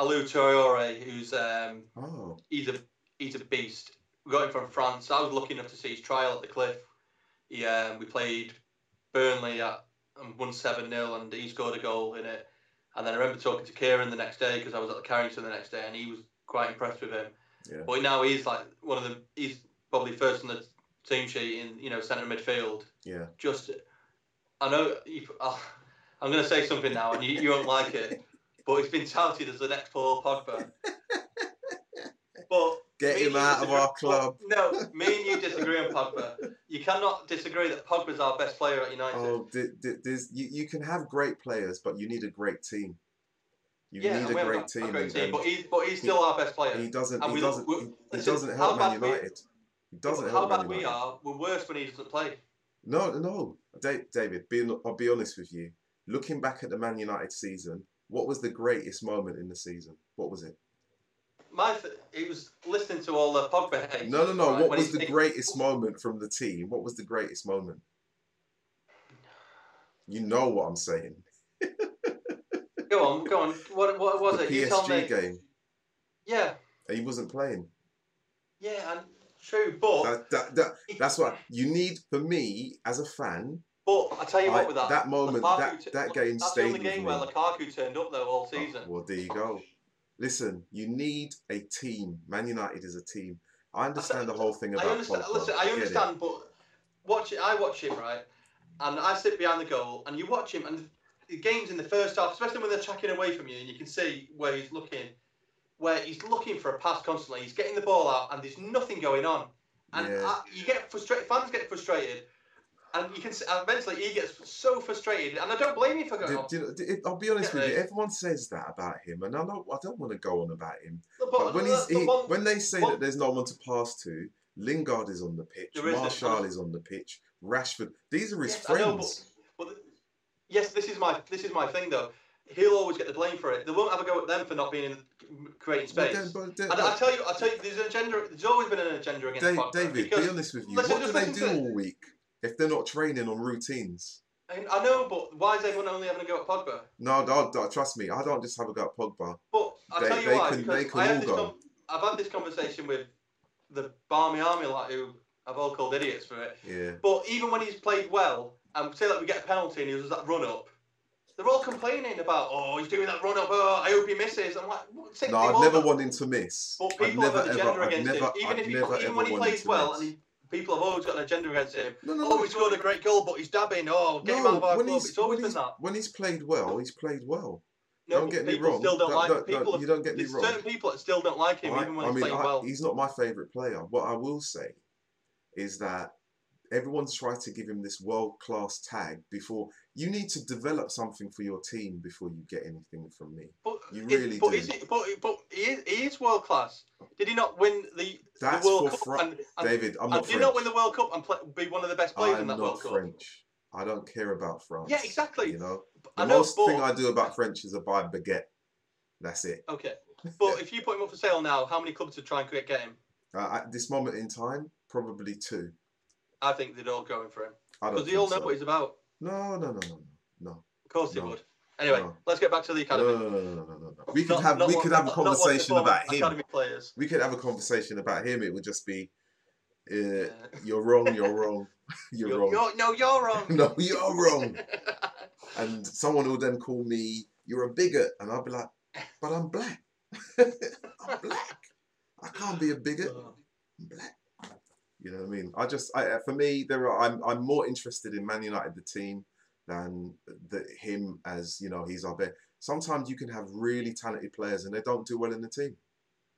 Aliou Traore, who's um Oh. he's a he's a beast. We got him from France. I was lucky enough to see his trial at the Cliff. He, um, we played Burnley at and won seven 0 and he scored a goal in it. And then I remember talking to Kieran the next day because I was at the Carrington the next day, and he was quite impressed with him. Yeah. But now he's like one of the he's probably first on the team sheet in you know centre midfield. Yeah. Just I know you, uh, (laughs) I'm going to say something now, and you, you won't like it, but he's been touted as the next Paul Pogba. (laughs) But Get him out of our club. (laughs) No, me and you (laughs) disagree on Pogba. You cannot disagree that Pogba's our best player at United. Oh, th- there's you, you can have great players, but you need a great team. You yeah, need a great team, a great team, but he's but he's still our best player. he doesn't. and He doesn't. he- He doesn't help Man United. He doesn't How help Man bad we are, we're worse when he doesn't play. No, no, David. Being, I'll be honest with you. Looking back at the Man United season, what was the greatest moment in the season? What was it? My, he was listening to all the Pogba hate. No, no, no. right, What when was the thinking- greatest moment from the team? What was the greatest moment? You know what I'm saying. (laughs) Go on, go on. What, what was the it? You tell me. PSG game. Yeah, He wasn't playing. yeah, and true, but That, that, that, that's what you need for me as a fan. but I tell you I- what, with that, that moment, Lukaku that, that game that's the stayed only with game me. where Lukaku turned up though all Oh, season. well, there you go. Listen, you need a team. Man United is a team. I understand the whole thing about I understand. Pogba. Listen, I it. understand, but watch it. I watch him right, and I sit behind the goal, and you watch him, and the games in the first half, especially when they're tracking away from you, and you can see where he's looking, where he's looking for a pass constantly. He's getting the ball out, and there's nothing going on, and Yeah. I, you get frustrated. Fans get frustrated, and you can eventually he gets so frustrated, and I don't blame him for going Do- off. do do- I'll be honest with you. Uh, everyone says that about him, and I don't. I don't want to go on about him. But, But when he's the he, one- when they say one- that there's no one to pass to, Lingard is on the pitch, Martial is on the pitch, Rashford. These are his Yes, I know, friends. But th- yes, this is my this is my thing though. He'll always get the blame for it. They won't have a go at them for not being in creating But space. then- but then- and I tell you, I tell you, there's an agenda. There's always been an agenda against Dave, David, be honest with you. listen, what do they do all week if they're not training on routines? I, I know, but why is everyone only having a go at Pogba? No, don't- trust me. I don't just have a go at Pogba. But I'll They- tell you they why. can- because I had all this go. com- I've had this conversation with the Barmy Army lot who I've all called idiots for it. Yeah. But even when he's played well, and say that we get a penalty and he does that run up, they're all complaining about, oh, he's doing that run up. Oh, I hope he misses. I'm like, No, I'd never got- want him to miss. But people never have agenda ever, against never, him. Even if he, even when he plays well, miss. and he, people have always got an agenda against him. No, no, Oh, no. he scored a great goal, but he's dabbing. Oh, get him out of our when club. he's, It's always when, been he's, that. when he's played well, he's played well. No, don't get me people wrong. Still don't Don't- like don't- people. don't- you don't get me there's wrong. certain people that still don't like him, I, even when I he's mean, playing I- well. he's not my favourite player. What I will say is that everyone's tried to give him this world class tag before. You need to develop something for your team before you get anything from me. But, You it- really but do. Is it, but but he is, he is world class. Did he not win the, the World Cup? Fran- and, and, David, I'm and not did he not win the World Cup and play, be one of the best players in I'm that not World Cup? French. I don't care about France. Yeah, exactly. You know, the I know, most but, thing I do about French is I buy baguette. That's it. Okay, (laughs) but if you put him up for sale now, how many clubs would try and get him? Uh, at this moment in time, probably two. I think they'd all go in for him I because they all know so. what he's about. No, no, no, no, no, Of course No. they would. Anyway, No. let's get back to the no, academy. no, no, no, no, no, no. We could Not- have not we what- could have a not- not what conversation about him. Academy players. We could have a conversation about him. It would just be, uh, Yeah. you're wrong, you're wrong, (laughs) you're, You're, wrong. you're- no, you're wrong. (laughs) no, you're wrong. (laughs) And someone will then call me, you're a bigot, and I'll be like, but I'm black. I'm black. I can't be a bigot. Oh. I'm black. You know what I mean? I just, I, uh, for me, there are. I'm, I'm more interested in Man United, the team, than the, him as you know. He's our best. Sometimes you can have really talented players and they don't do well in the team.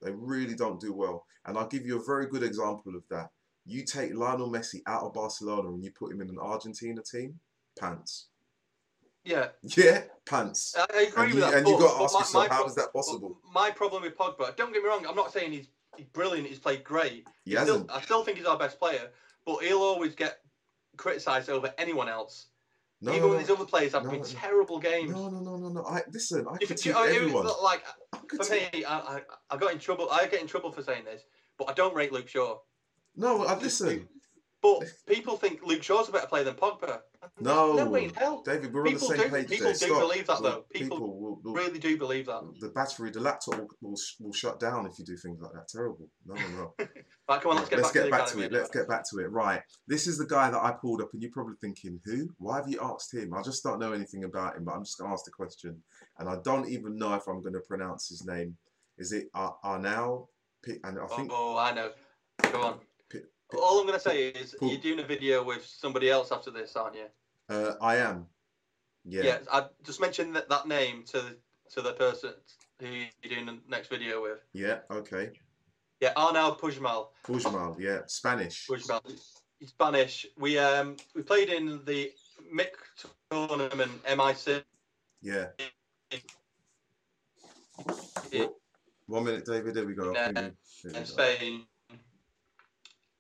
They really don't do well. And I'll give you a very good example of that. You take Lionel Messi out of Barcelona and you put him in an Argentina team, pants. Yeah, Yeah, pants. I agree And with you, that. and you got to ask my- yourself, my how pro- is that possible? My problem with Pogba, don't get me wrong, I'm not saying he's brilliant, he's played great. He Still. I still think he's our best player, but he'll always get criticised over anyone else. No, Even no, with these other players having No, been terrible games. No, no, no, no, no. I listen. I critique you- everyone. like I for me, I, I, I got in trouble. I get in trouble for saying this, but I don't rate Luke Shaw. No, I listen. But people think Luke Shaw's a better player than Pogba. No, no way in hell. David, we're People on the same do- page people there. do Stop. believe that, though. Look, People will, will, Really do believe that. the battery, the laptop will, will, will shut down if you do things like that. Terrible. No, no, no. (laughs) Right, come on, let's get back, to, back to it. Let's get back to it. Right. This is the guy that I pulled up, and you're probably thinking, who? Why have you asked him? I just don't know anything about him, but I'm just going to ask the question. And I don't even know if I'm going to pronounce his name. Is it Ar- Arnau? Pi- And I think. Oh, I know. Come on. All I'm going to say is you're doing a video with somebody else after this, aren't you? Uh, I am. Yeah. Yeah. I just mentioned that, that name to to the person who you're doing the next video with. Yeah. Okay. Yeah, Arnau Puigmal. Puigmal. Yeah. Spanish. Puigmal. Spanish. We um we played in the MIC tournament MIC Yeah. in, One minute, David. There we go. Yeah. I think we- in. Spain.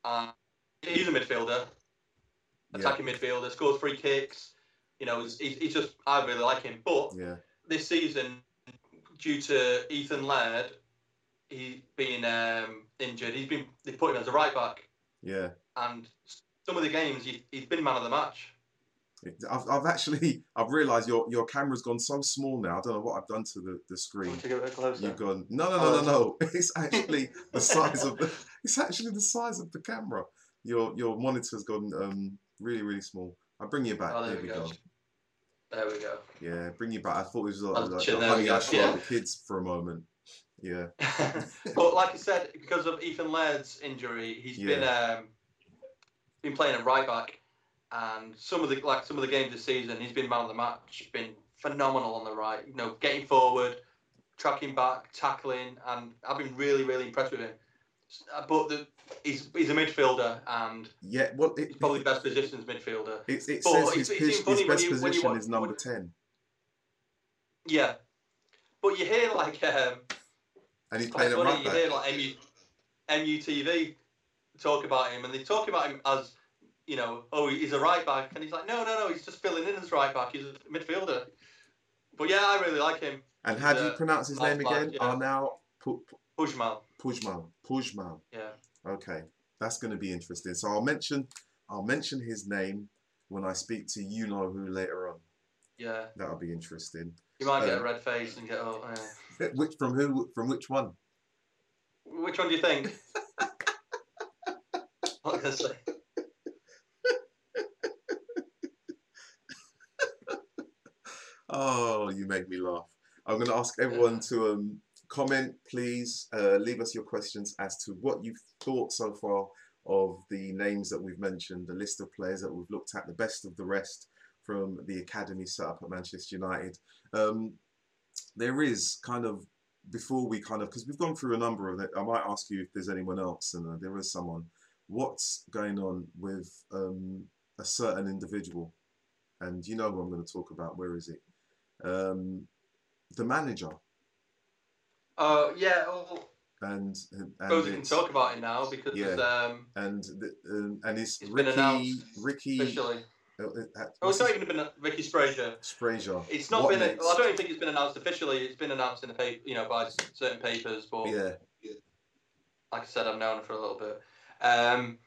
Uh, he's a midfielder, attacking midfielder, scores free kicks. You know, he's, he's he's just I really like him. But Yeah. this season, due to Ethan Laird, he being um, injured, he's been they put him as a right back, Yeah. and some of the games he, he's been man of the match. I've, I've actually (laughs) I've realised your your camera's gone so small now. I don't know what I've done to the, the screen. To get a bit closer. You've gone no no no no no. (laughs) It's actually the size of the (laughs) it's actually the size of the camera. Your your monitor's gone um really really small. I'll bring you back. Oh, there there we go. go. There we go. Yeah, bring you back. I thought it was like, Oh, like shit, the honey we go. I Yeah. the kids for a moment. Yeah. (laughs) but like I said, because of Ethan Laird's injury, he's been um, been playing at right back, and some of the like some of the games this season, he's been man of the match. Been phenomenal on the right. You know, getting forward, tracking back, tackling, and I've been really really impressed with him. Uh, But the, he's he's a midfielder, and Yeah. Well, it, he's probably the best position as midfielder. it, it says it's- his, it pos- seems funny his when best you- when you position watch- is number when- ten, Yeah, but you hear like um, and he's playing at funny, you hear like MU, MUTV talk about him, and they talk about him as, you know, oh, he's a right back, and he's like, no, no, no, he's just filling in as right back. He's a midfielder. But yeah, I really like him. And how do you uh, pronounce his name again? yeah. Arnau Pu- Pu- Puigmal. Puigmal. Puigmal. Yeah. Okay, that's going to be interesting. So I'll mention, I'll mention his name when I speak to you know who later on. Yeah, That'll be interesting. you might get a Um, red face and get oh. Yeah. (laughs) which from who? From which one? Which one do you think? what can I say? Oh, you make me laugh. I'm going to ask everyone to um, comment, please. Uh, leave us your questions as to what you've thought so far of the names that we've mentioned, the list of players that we've looked at, the best of the rest from the academy set up at Manchester United. Um, there is kind of, before we kind of, because we've gone through a number of it, I might ask you if there's anyone else, and uh, there is someone. What's going on with um, a certain individual? And you know who I'm going to talk about. Where is it? um, the manager, Oh yeah. Well, and and we can talk about it now because Yeah. um, and the, um, and it's, It's been Ricky announced Ricky officially. uh, uh, oh, it's not even been Ricky Sbragia. Sbragia. It's not What been. next? Well, I don't even think it's been announced officially. It's been announced in the paper, you know, by certain papers. But Yeah, like I said, I've known for a little bit. Um,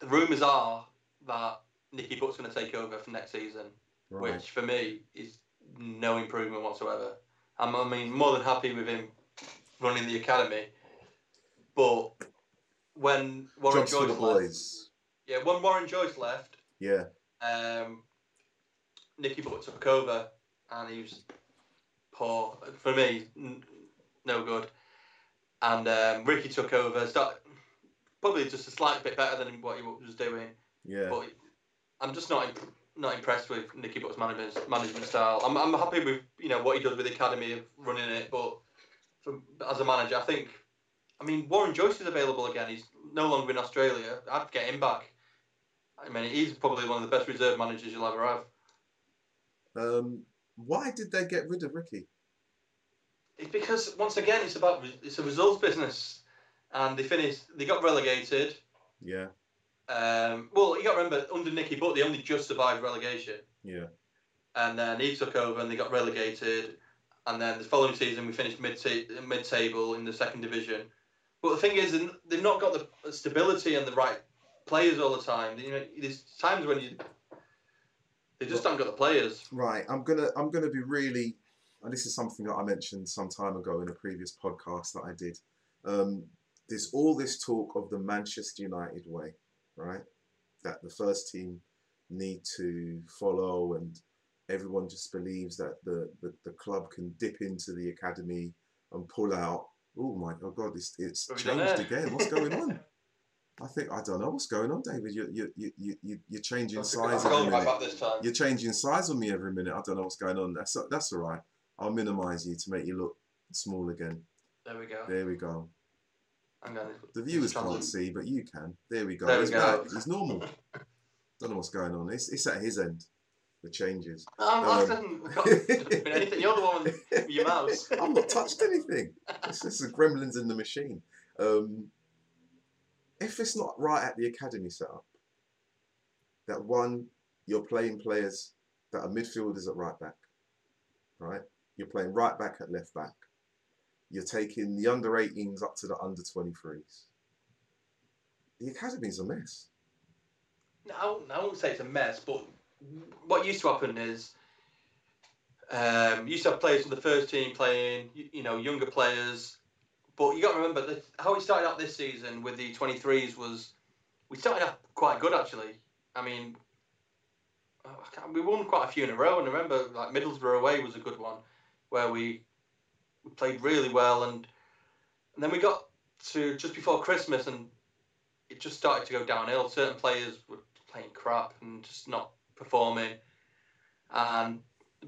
the rumours are that Nicky Butt's going to take over for next season, right. which for me is no improvement whatsoever. I'm, I mean, more than happy with him running the academy, but when Warren Jobs Joyce left, boys. yeah, when Warren Joyce left, Yeah, um, Nicky Butt took over, and he was poor for me, n- no good. And um, Ricky took over, start, probably just a slight bit better than what he was doing. yeah. But I'm just not imp- not impressed with Nicky Butt's management management style. I'm, I'm happy with you know what he does with the academy of running it, but from, as a manager, I think. I mean, Warren Joyce is available again. He's no longer in Australia. I'd get him back. I mean, he's probably one of the best reserve managers you'll ever have. Um, why did they get rid of Ricky? It's because once again, it's about it's a results business, and they finished. They got relegated. Yeah, Um, well, you got to remember under Nicky Butt, they only just survived relegation. yeah, and then he took over and they got relegated. And then the following season, we finished mid mid table in the second division. But the thing is, they've- not got the stability and the right players all the time. You know, there's times when you they just haven't got the players. right. I'm gonna I'm gonna be really. And this is something that I mentioned some time ago in a previous podcast that I did. Um, there's all this talk of the Manchester United way, right? That the first team need to follow, and everyone just believes that the, the, the club can dip into the academy and pull out. Oh my oh God, it's, it's What have we done changed again. What's going on? (laughs) I think I don't know what's going on, David. You you you you you you're changing I've size gone every right minute. back. You're changing size on me every minute. I don't know what's going on. That's that's all right. I'll minimise you to make you look small again. There we go. There we go. Hang on. The viewers can't see, but you can. There we go. There we it's go. back. It's normal. Don't know what's going on. It's, it's at his end. The changes. I'm, Um, (laughs) got anything. You're the one with your mouse. (laughs) I've not touched anything. It's just the gremlins in the machine. Um, if it's not right at the academy setup, that one, you're playing players that are midfielders at right back, right? You're playing right back at left back. You're taking the under 18s up to the under 23s. The academy's a mess. No, I won't- say it's a mess, but what used to happen is um, you used to have players from the first team playing, you, you know, younger players. But you got to remember how we started out this season with the 23s was we started out quite good actually. I mean, I we won quite a few in a row, and I remember like Middlesbrough away was a good one where we, we played really well, and and then we got to just before Christmas and it just started to go downhill. Certain players were playing crap and just not performing. And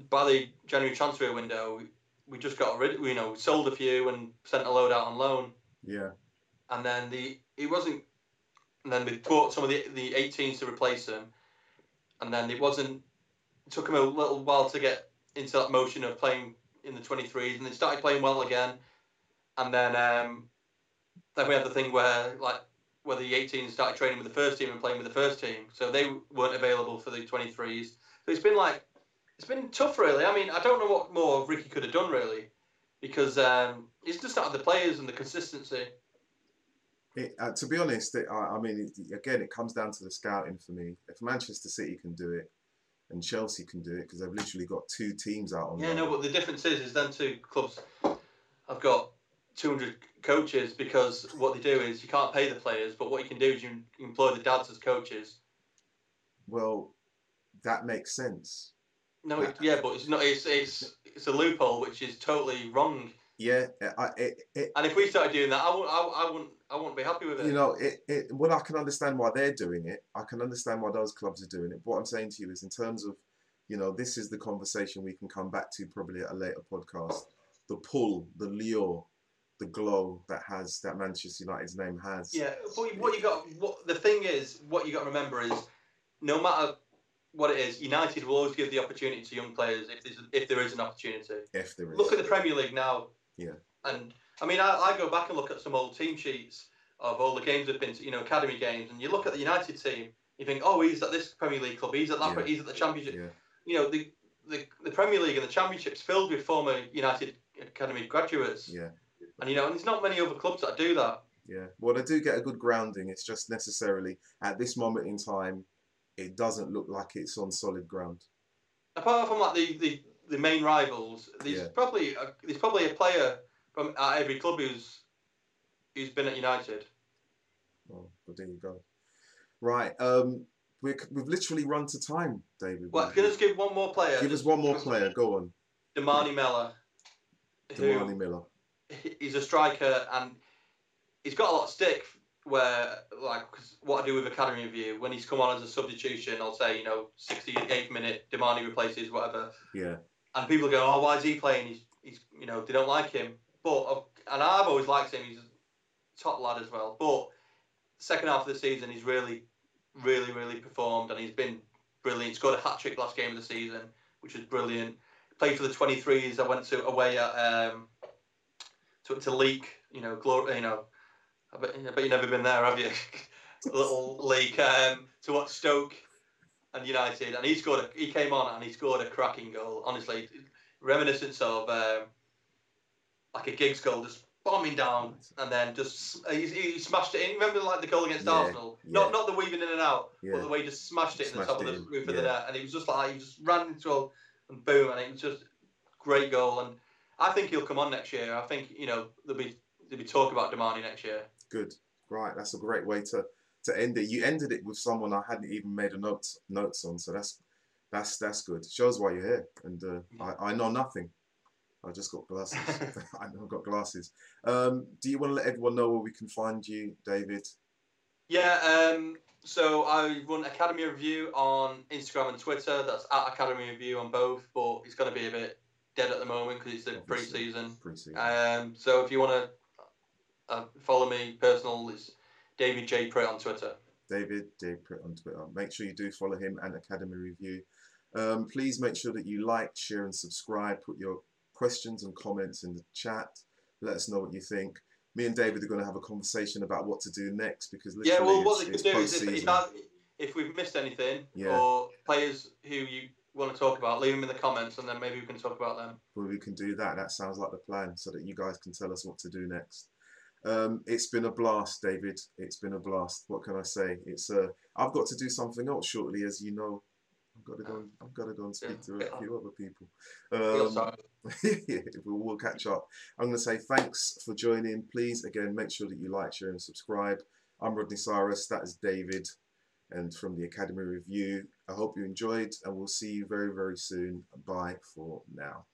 by the January transfer window, we, we just got rid. You know, sold a few and sent a load out on loan. Yeah. And then the it wasn't. And then we bought some of the the 18s to replace them. And then it wasn't. It took him a little while to get into that motion of playing in the 23s, and they started playing well again. And then um, then we had the thing where like where the 18s started training with the first team and playing with the first team, so they weren't available for the 23s. So it's been like it's been tough, really. I mean, I don't know what more Ricky could have done, really, because um, he's just not had the players and the consistency. It, uh, to be honest, it, I, I mean, it, again, it comes down to the scouting for me. If Manchester City can do it, and Chelsea can do it, because they've literally got two teams out on. Yeah, no, but the difference is, is then two clubs have got 200 coaches because what they do is you can't pay the players, but what you can do is you employ the dads as coaches. Well, that makes sense. No, it, yeah, but it's not. It's it's it's a loophole which is totally wrong. Yeah, I, it, it, And if we started doing that, I wouldn't. I, I wouldn't. I wouldn't be happy with it. you know, it, it. Well, I can understand why they're doing it. I can understand why those clubs are doing it. But what I'm saying to you is, in terms of, you know, this is the conversation we can come back to probably at a later podcast. The pull, the lure, the glow that has that Manchester United's name has. Yeah, but what you got, what the thing is, what you got to remember is, no matter what it is, United will always give the opportunity to young players if there's if there is an opportunity. If there is. Look at the Premier League now. Yeah. And I mean, I, I go back and look at some old team sheets of all the games have been, to, you know, academy games, and you look at the United team, you think, oh, he's at this Premier League club, he's at that, Yeah. he's at the Championship. Yeah. You know, the, the the Premier League and the Championship's filled with former United academy graduates. Yeah. And you know, and there's not many other clubs that do that. Yeah. Well, they do get a good grounding. It's just necessarily at this moment in time, it doesn't look like it's on solid ground. apart from like the, the, the main rivals, there's Yeah. probably a, there's probably a player from at every club who's who's been at United. Well, there you go. Right. Um, we're, we've literally run to time, David. Well, can I just give one more player? Give us one more player. Go on. D'Mani Mellor, who D'Mani Mellor. he's a striker and he's got a lot of stick. Where like 'cause what I do with academy review when he's come on as a substitution, I'll say you know 68th minute D'Mani replaces whatever, Yeah. and people go, oh, why is he playing? He's, he's you know, they don't like him. But and I've always liked him. He's a top lad as well. But second half of the season, he's really, really, really performed, and he's been brilliant. He scored a hat trick last game of the season, which was brilliant. Played for the 23s. I went to away at um, to, to Leek. You know, glory. You know, I bet, I bet you've never been there, have you? (laughs) a little (laughs) league um, to watch Stoke and United, and he scored. A, he came on and he scored a cracking goal. Honestly, reminiscence of um, like a Giggs goal, just bombing down and then just he, he smashed it in. Remember like the goal against Yeah, Arsenal? yeah. Not not the weaving in and out, Yeah. but the way he just smashed it in the top of the in, roof of the net, and it was just like he just ran into it and boom, and it was just great goal. And I think he'll come on next year. I think you know there'll be there'll be talk about D'Mani next year. Good. Right. That's a great way to, to end it. You ended it with someone I hadn't even made a notes notes on, so that's that's that's good. Shows why you're here, and uh, I I know nothing. I just got glasses. (laughs) I've got glasses. Um, do you want to let everyone know where we can find you, David? Yeah, um, so I run Academy Review on Instagram and Twitter. That's at Academy Review on both, but it's going to be a bit dead at the moment because it's the Obviously. pre-season. Pre-season. Um, so if you want to uh, follow me personal, it's David J Pritt on Twitter. David Dave Pritt on Twitter. Make sure you do follow him and Academy Review. Um, please make sure that you like, share, and subscribe. Put your questions and comments in the chat. Let us know what you think. Me and David are going to have a conversation about what to do next because literally Yeah, well, what it's, they could do is if, if we've missed anything Yeah. or players who you want to talk about, leave them in the comments and then maybe we can talk about them. Well, we can do that. That sounds like the plan, so that you guys can tell us what to do next. Um, it's been a blast, David. It's been a blast. What can I say? It's uh, I've got to do something else shortly, as you know. I've got to go. And, I've got to go and speak to a few other people. Um, (laughs) we'll, we'll catch up. I'm going to say thanks for joining. Please, again, make sure that you like, share, and subscribe. I'm Rodney Cyrus. That is David, and from the Academy Review. I hope you enjoyed, and we'll see you very, very soon. Bye for now.